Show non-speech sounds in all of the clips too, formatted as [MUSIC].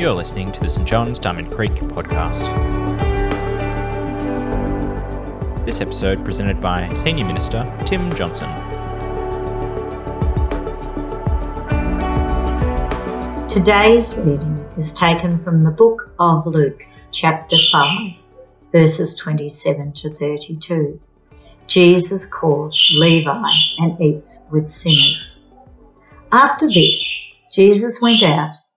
You're listening to the St John's Diamond Creek podcast. This episode presented by Senior Minister Tim Johnson. Today's reading is taken from the book of Luke, chapter 5, verses 27 to 32. Jesus calls Levi and eats with sinners. After this, Jesus went out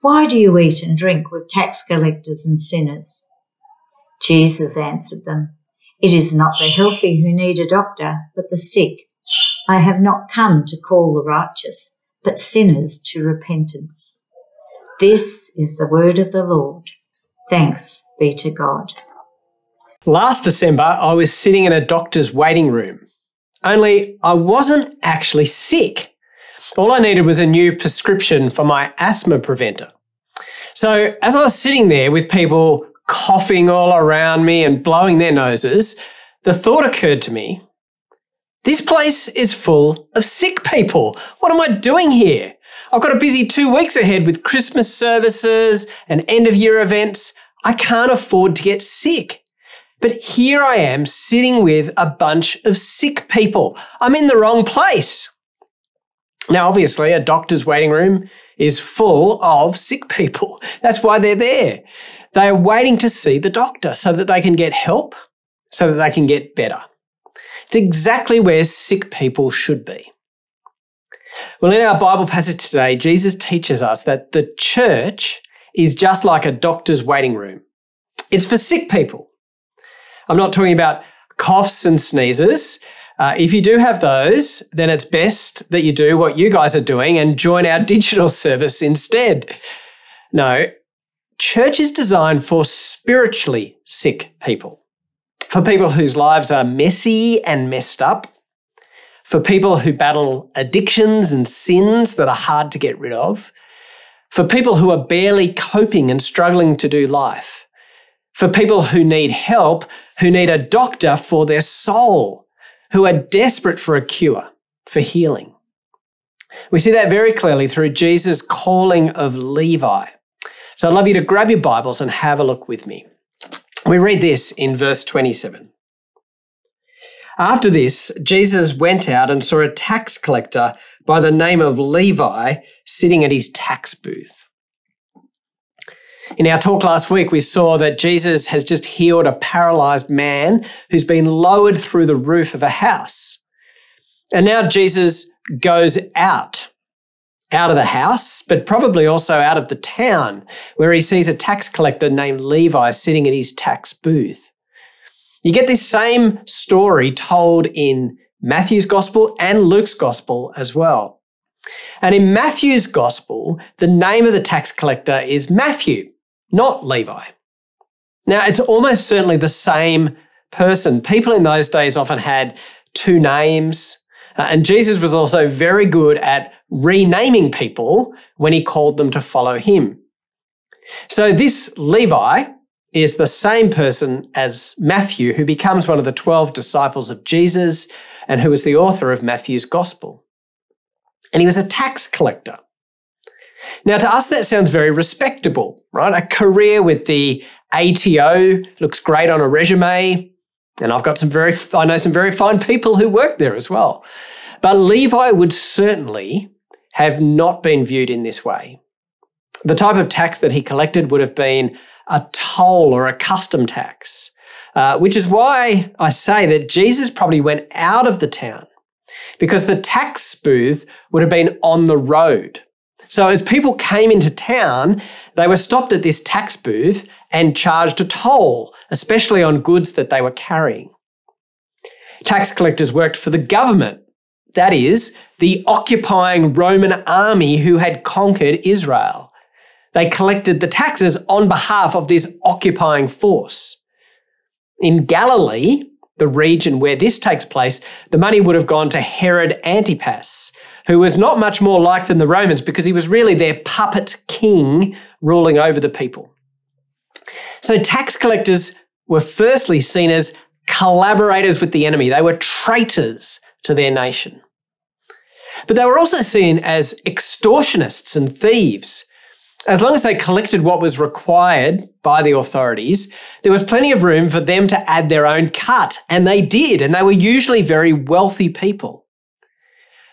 Why do you eat and drink with tax collectors and sinners? Jesus answered them, It is not the healthy who need a doctor, but the sick. I have not come to call the righteous, but sinners to repentance. This is the word of the Lord. Thanks be to God. Last December, I was sitting in a doctor's waiting room. Only I wasn't actually sick. All I needed was a new prescription for my asthma preventer. So, as I was sitting there with people coughing all around me and blowing their noses, the thought occurred to me this place is full of sick people. What am I doing here? I've got a busy two weeks ahead with Christmas services and end of year events. I can't afford to get sick. But here I am sitting with a bunch of sick people. I'm in the wrong place. Now, obviously, a doctor's waiting room is full of sick people. [LAUGHS] That's why they're there. They are waiting to see the doctor so that they can get help, so that they can get better. It's exactly where sick people should be. Well, in our Bible passage today, Jesus teaches us that the church is just like a doctor's waiting room. It's for sick people. I'm not talking about coughs and sneezes. Uh, if you do have those, then it's best that you do what you guys are doing and join our [LAUGHS] digital service instead. No, church is designed for spiritually sick people, for people whose lives are messy and messed up, for people who battle addictions and sins that are hard to get rid of, for people who are barely coping and struggling to do life, for people who need help, who need a doctor for their soul, who are desperate for a cure, for healing. We see that very clearly through Jesus' calling of Levi. So I'd love you to grab your Bibles and have a look with me. We read this in verse 27. After this, Jesus went out and saw a tax collector by the name of Levi sitting at his tax booth. In our talk last week, we saw that Jesus has just healed a paralyzed man who's been lowered through the roof of a house. And now Jesus goes out, out of the house, but probably also out of the town, where he sees a tax collector named Levi sitting at his tax booth. You get this same story told in Matthew's gospel and Luke's gospel as well. And in Matthew's gospel, the name of the tax collector is Matthew not Levi. Now, it's almost certainly the same person. People in those days often had two names, uh, and Jesus was also very good at renaming people when he called them to follow him. So, this Levi is the same person as Matthew, who becomes one of the 12 disciples of Jesus and who is the author of Matthew's gospel. And he was a tax collector. Now, to us, that sounds very respectable, right? A career with the ATO looks great on a resume. And I've got some very, I know some very fine people who work there as well. But Levi would certainly have not been viewed in this way. The type of tax that he collected would have been a toll or a custom tax, uh, which is why I say that Jesus probably went out of the town because the tax booth would have been on the road. So as people came into town, they were stopped at this tax booth and charged a toll, especially on goods that they were carrying. Tax collectors worked for the government, that is, the occupying Roman army who had conquered Israel. They collected the taxes on behalf of this occupying force. In Galilee, the region where this takes place, the money would have gone to Herod Antipas, who was not much more like than the Romans because he was really their puppet king ruling over the people. So tax collectors were firstly seen as collaborators with the enemy, they were traitors to their nation. But they were also seen as extortionists and thieves. As long as they collected what was required by the authorities, there was plenty of room for them to add their own cut, and they did, and they were usually very wealthy people.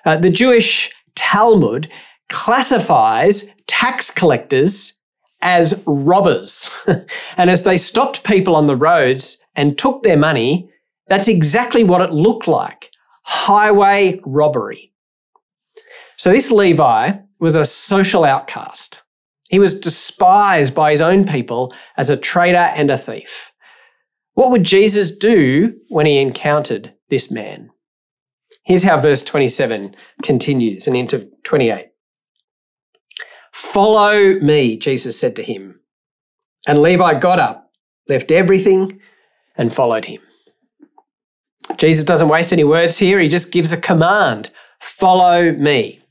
Uh, the Jewish Talmud classifies tax collectors as robbers. [LAUGHS] and as they stopped people on the roads and took their money, that's exactly what it looked like highway robbery. So this Levi was a social outcast. He was despised by his own people as a traitor and a thief. What would Jesus do when he encountered this man? Here's how verse 27 continues and into 28. Follow me, Jesus said to him. And Levi got up, left everything, and followed him. Jesus doesn't waste any words here, he just gives a command follow me.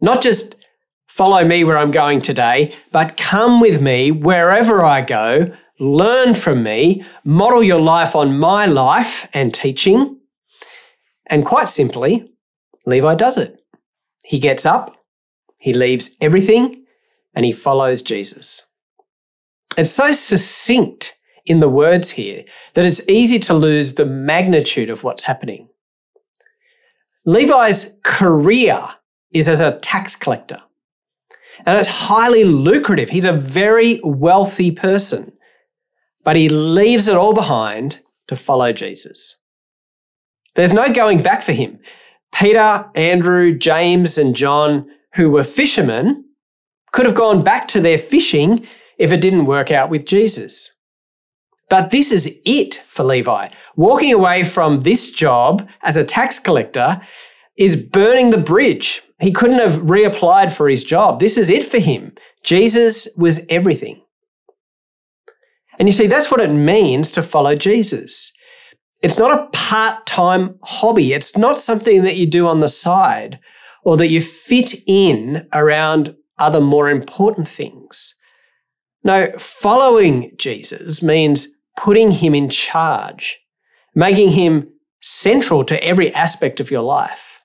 Not just follow me where I'm going today, but come with me wherever I go, learn from me, model your life on my life and teaching. And quite simply, Levi does it. He gets up, he leaves everything, and he follows Jesus. It's so succinct in the words here that it's easy to lose the magnitude of what's happening. Levi's career is as a tax collector. And it's highly lucrative. He's a very wealthy person. But he leaves it all behind to follow Jesus. There's no going back for him. Peter, Andrew, James, and John, who were fishermen, could have gone back to their fishing if it didn't work out with Jesus. But this is it for Levi. Walking away from this job as a tax collector is burning the bridge. He couldn't have reapplied for his job. This is it for him. Jesus was everything. And you see, that's what it means to follow Jesus. It's not a part time hobby, it's not something that you do on the side or that you fit in around other more important things. No, following Jesus means putting him in charge, making him central to every aspect of your life.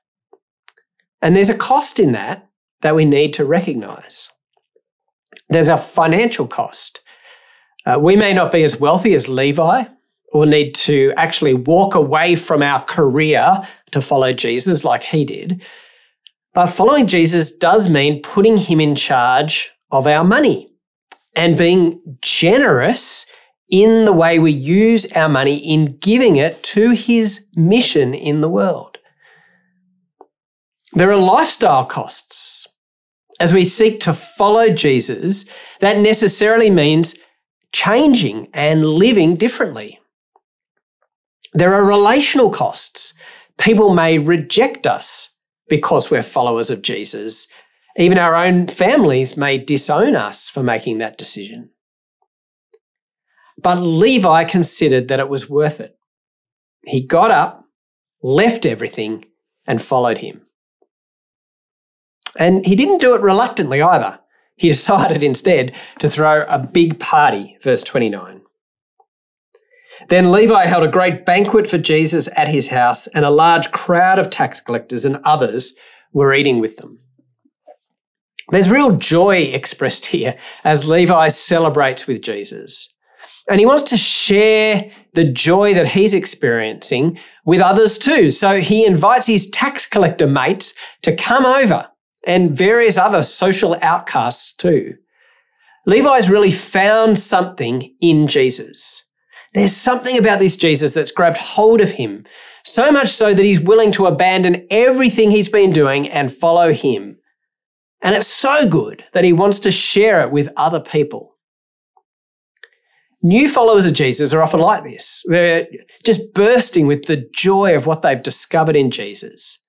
And there's a cost in that that we need to recognize. There's a financial cost. Uh, we may not be as wealthy as Levi or need to actually walk away from our career to follow Jesus like he did. But following Jesus does mean putting him in charge of our money and being generous in the way we use our money in giving it to his mission in the world. There are lifestyle costs. As we seek to follow Jesus, that necessarily means changing and living differently. There are relational costs. People may reject us because we're followers of Jesus. Even our own families may disown us for making that decision. But Levi considered that it was worth it. He got up, left everything, and followed him. And he didn't do it reluctantly either. He [LAUGHS] decided instead to throw a big party, verse 29. Then Levi held a great banquet for Jesus at his house, and a large crowd of tax collectors and others were eating with them. There's real joy expressed here as Levi celebrates with Jesus. And he wants to share the joy that he's experiencing with others too. So he invites his tax collector mates to come over and various other social outcasts too. Levi's really found something in Jesus. There's something about this Jesus that's grabbed hold of him, so much so that he's willing to abandon everything he's been doing and follow him. And it's so good that he wants to share it with other people. New followers of Jesus are often like this. They're just bursting with the joy of what they've discovered in Jesus.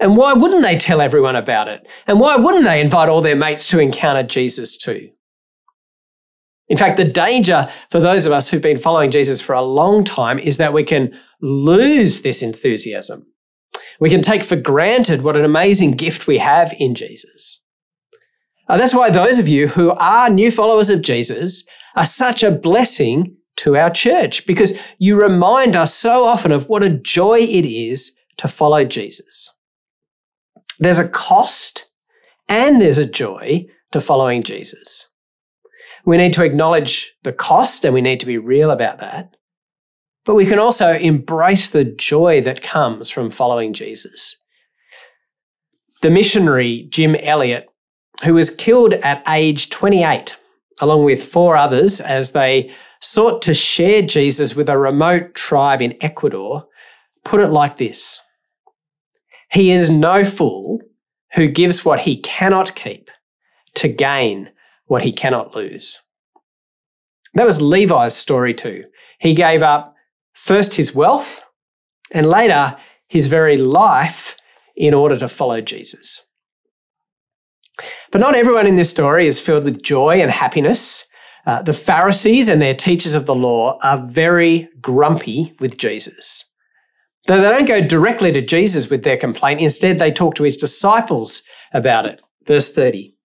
And why wouldn't they tell everyone about it? And why wouldn't they invite all their mates to encounter Jesus too? In fact, the danger for those of us who've been following Jesus for a long time is that we can lose this enthusiasm. We can take for granted what an amazing gift we have in Jesus. Uh, that's why those of you who are new followers of Jesus are such a blessing to our church because you remind us so often of what a joy it is to follow Jesus. There's a cost and there's a joy to following Jesus. We need to acknowledge the cost and we need to be real about that. But we can also embrace the joy that comes from following Jesus. The missionary Jim Elliot, who was killed at age 28, along with four others, as they sought to share Jesus with a remote tribe in Ecuador, put it like this He is no fool who gives what he cannot keep to gain what he cannot lose. That was Levi's story too. He gave up first his wealth and later his very life in order to follow Jesus. But not everyone in this story is filled with joy and happiness. Uh, the Pharisees and their teachers of the law are very grumpy with Jesus. Though they don't go directly to Jesus with their complaint, instead, they talk to his disciples about it. Verse 30.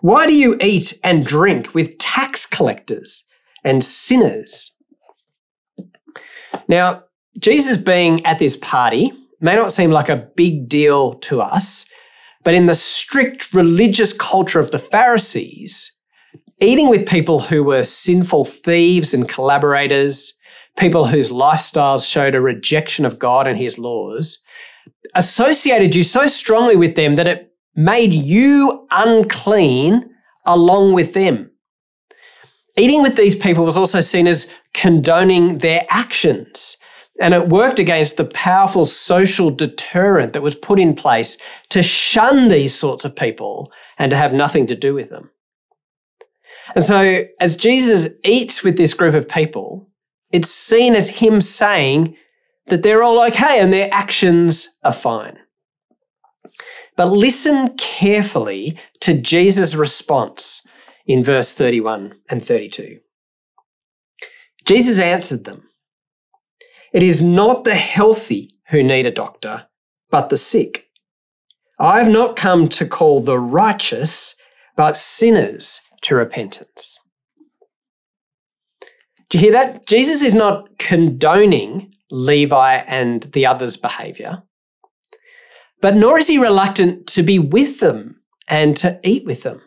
Why do you eat and drink with tax collectors and sinners? Now, Jesus being at this party may not seem like a big deal to us, but in the strict religious culture of the Pharisees, eating with people who were sinful thieves and collaborators, people whose lifestyles showed a rejection of God and his laws, associated you so strongly with them that it made you unclean along with them. Eating with these people was also seen as condoning their actions. And it worked against the powerful social deterrent that was put in place to shun these sorts of people and to have nothing to do with them. And so, as Jesus eats with this group of people, it's seen as him saying that they're all okay and their actions are fine. But listen carefully to Jesus' response in verse 31 and 32. Jesus answered them It is not the healthy who need a doctor, but the sick. I have not come to call the righteous, but sinners to repentance. Do you hear that? Jesus is not condoning Levi and the others' behavior but nor is he reluctant to be with them and to eat with them.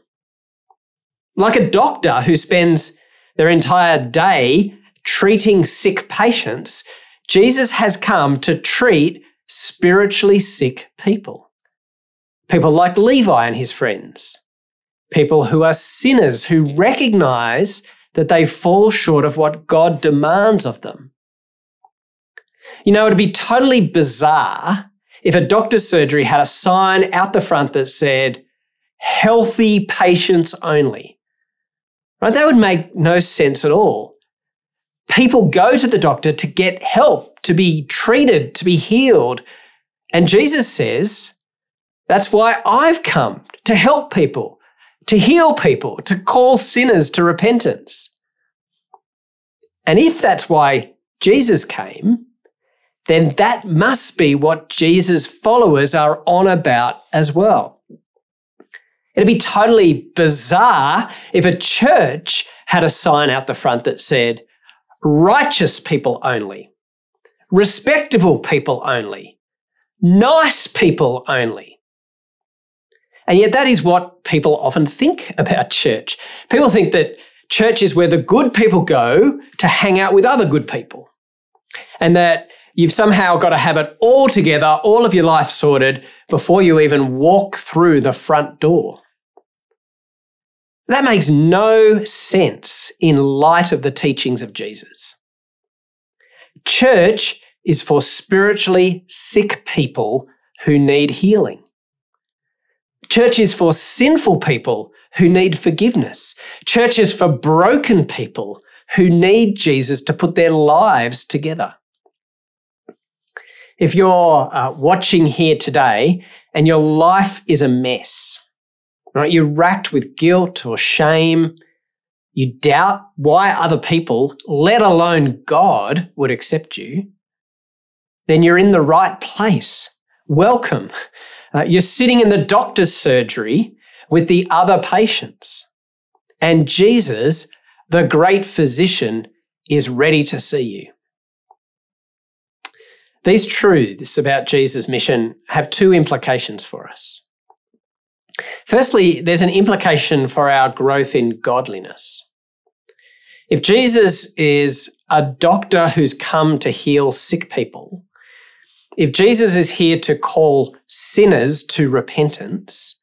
Like a doctor who spends their entire day treating sick patients, Jesus has come to treat spiritually sick people. People like Levi and his friends. People who are sinners who recognize that they fall short of what God demands of them. You know, it'd be totally bizarre if a doctor's surgery had a sign out the front that said, healthy patients only, right? That would make no sense at all. People go to the doctor to get help, to be treated, to be healed. And Jesus says, that's why I've come to help people, to heal people, to call sinners to repentance. And if that's why Jesus came, then that must be what Jesus' followers are on about as well. It'd be totally bizarre if a church had a sign out the front that said, righteous people only, respectable people only, nice people only. And yet, that is what people often think about church. People think that church is where the good people go to hang out with other good people. And that You've somehow got to have it all together, all of your life sorted, before you even walk through the front door. That makes no sense in light of the teachings of Jesus. Church is for spiritually sick people who need healing. Church is for sinful people who need forgiveness. Church is for broken people who need Jesus to put their lives together. If you're uh, watching here today and your life is a mess, right? You're racked with guilt or shame. You doubt why other people, let alone God, would accept you. Then you're in the right place. Welcome. Uh, you're sitting in the doctor's surgery with the other patients. And Jesus, the great physician, is ready to see you. These truths about Jesus' mission have two implications for us. Firstly, there's an implication for our growth in godliness. If Jesus is a doctor who's come to heal sick people, if Jesus is here to call sinners to repentance,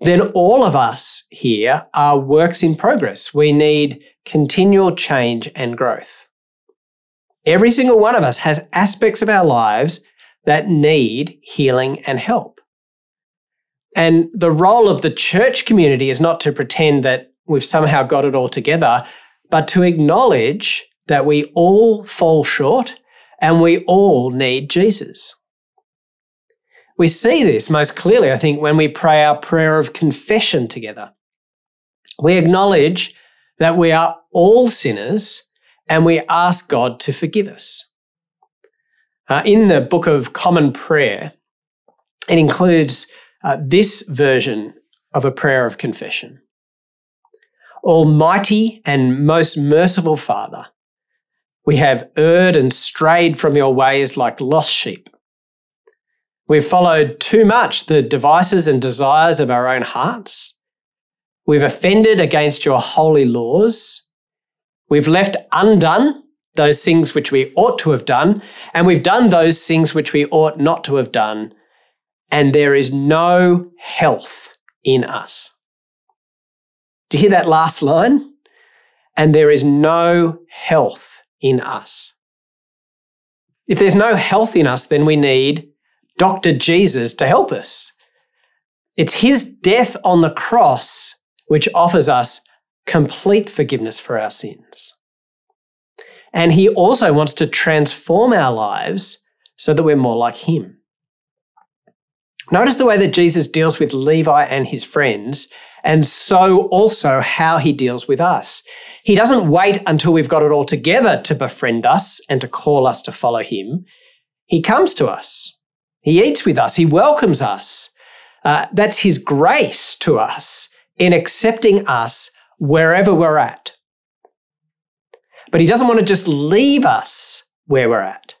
then all of us here are works in progress. We need continual change and growth. Every single one of us has aspects of our lives that need healing and help. And the role of the church community is not to pretend that we've somehow got it all together, but to acknowledge that we all fall short and we all need Jesus. We see this most clearly, I think, when we pray our prayer of confession together. We acknowledge that we are all sinners and we ask God to forgive us. Uh, in the Book of Common Prayer, it includes uh, this version of a prayer of confession Almighty and most merciful Father, we have erred and strayed from your ways like lost sheep. We've followed too much the devices and desires of our own hearts. We've offended against your holy laws We've left undone those things which we ought to have done, and we've done those things which we ought not to have done, and there is no health in us. Do you hear that last line? And there is no health in us. If there's no health in us, then we need Dr. Jesus to help us. It's his death on the cross which offers us complete forgiveness for our sins. And he also wants to transform our lives so that we're more like him. Notice the way that Jesus deals with Levi and his friends, and so also how he deals with us. He doesn't wait until we've got it all together to befriend us and to call us to follow him. He comes to us, he eats with us, he welcomes us. Uh, that's his grace to us in accepting us wherever we're at. But he doesn't want to just leave us where we're at.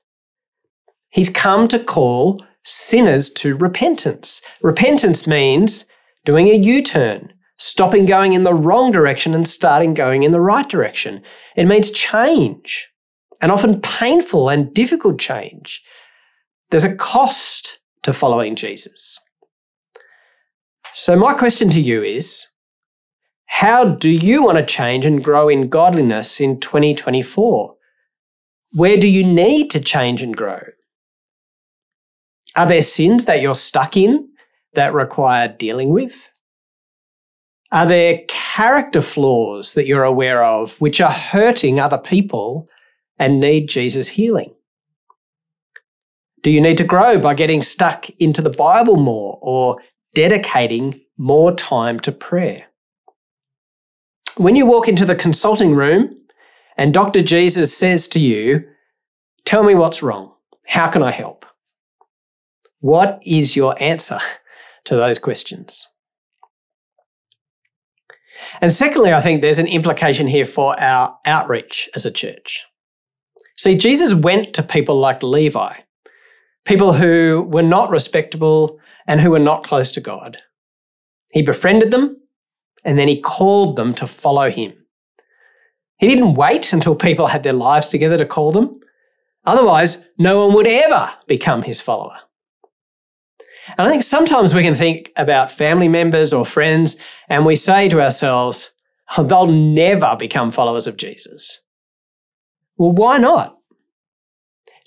He's come to call sinners to repentance. Repentance means doing a U turn, stopping going in the wrong direction and starting going in the right direction. It means change, and often painful and difficult change. There's a cost to following Jesus. So, my question to you is how do you want to change and grow in godliness in 2024? Where do you need to change and grow? Are there sins that you're stuck in that require dealing with? Are there character flaws that you're aware of which are hurting other people and need Jesus' healing? Do you need to grow by getting stuck into the Bible more or dedicating more time to prayer? When you walk into the consulting room and Dr. Jesus says to you, Tell me what's wrong. How can I help? What is your answer [LAUGHS] to those questions? And secondly, I think there's an implication here for our outreach as a church. See, Jesus went to people like Levi, people who were not respectable and who were not close to God. He befriended them, and then he called them to follow him. He didn't wait until people had their lives together to call them. Otherwise, no one would ever become his follower. And I think sometimes we can think about family members or friends and we say to ourselves, oh, they'll never become followers of Jesus. Well, why not?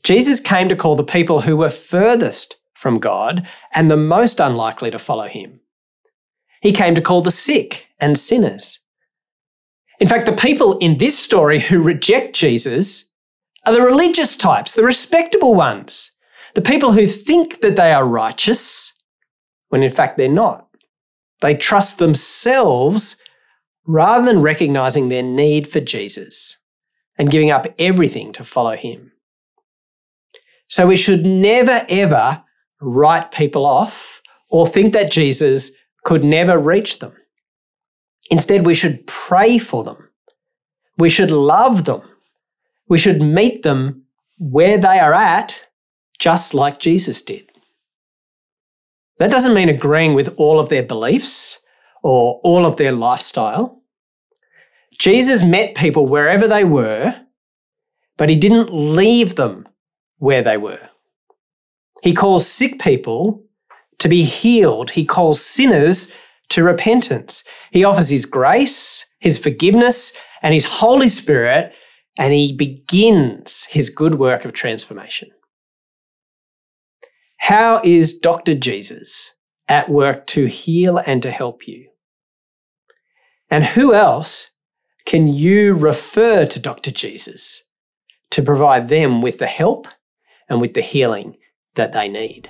Jesus came to call the people who were furthest from God and the most unlikely to follow him. He came to call the sick and sinners. In fact, the people in this story who reject Jesus are the religious types, the respectable ones, The people who think that they are righteous when in fact they're not. They trust themselves rather than recognizing their need for Jesus and giving up everything to follow him. So we should never ever write people off or think that Jesus could never reach them. Instead, we should pray for them. We should love them. We should meet them where they are at, just like Jesus did. That doesn't mean agreeing with all of their beliefs or all of their lifestyle. Jesus met people wherever they were, but he didn't leave them where they were. He calls sick people to be healed. He calls sinners to repentance. He offers his grace, his forgiveness, and his Holy Spirit, and he begins his good work of transformation. How is Dr. Jesus at work to heal and to help you? And who else can you refer to Dr. Jesus to provide them with the help and with the healing that they need?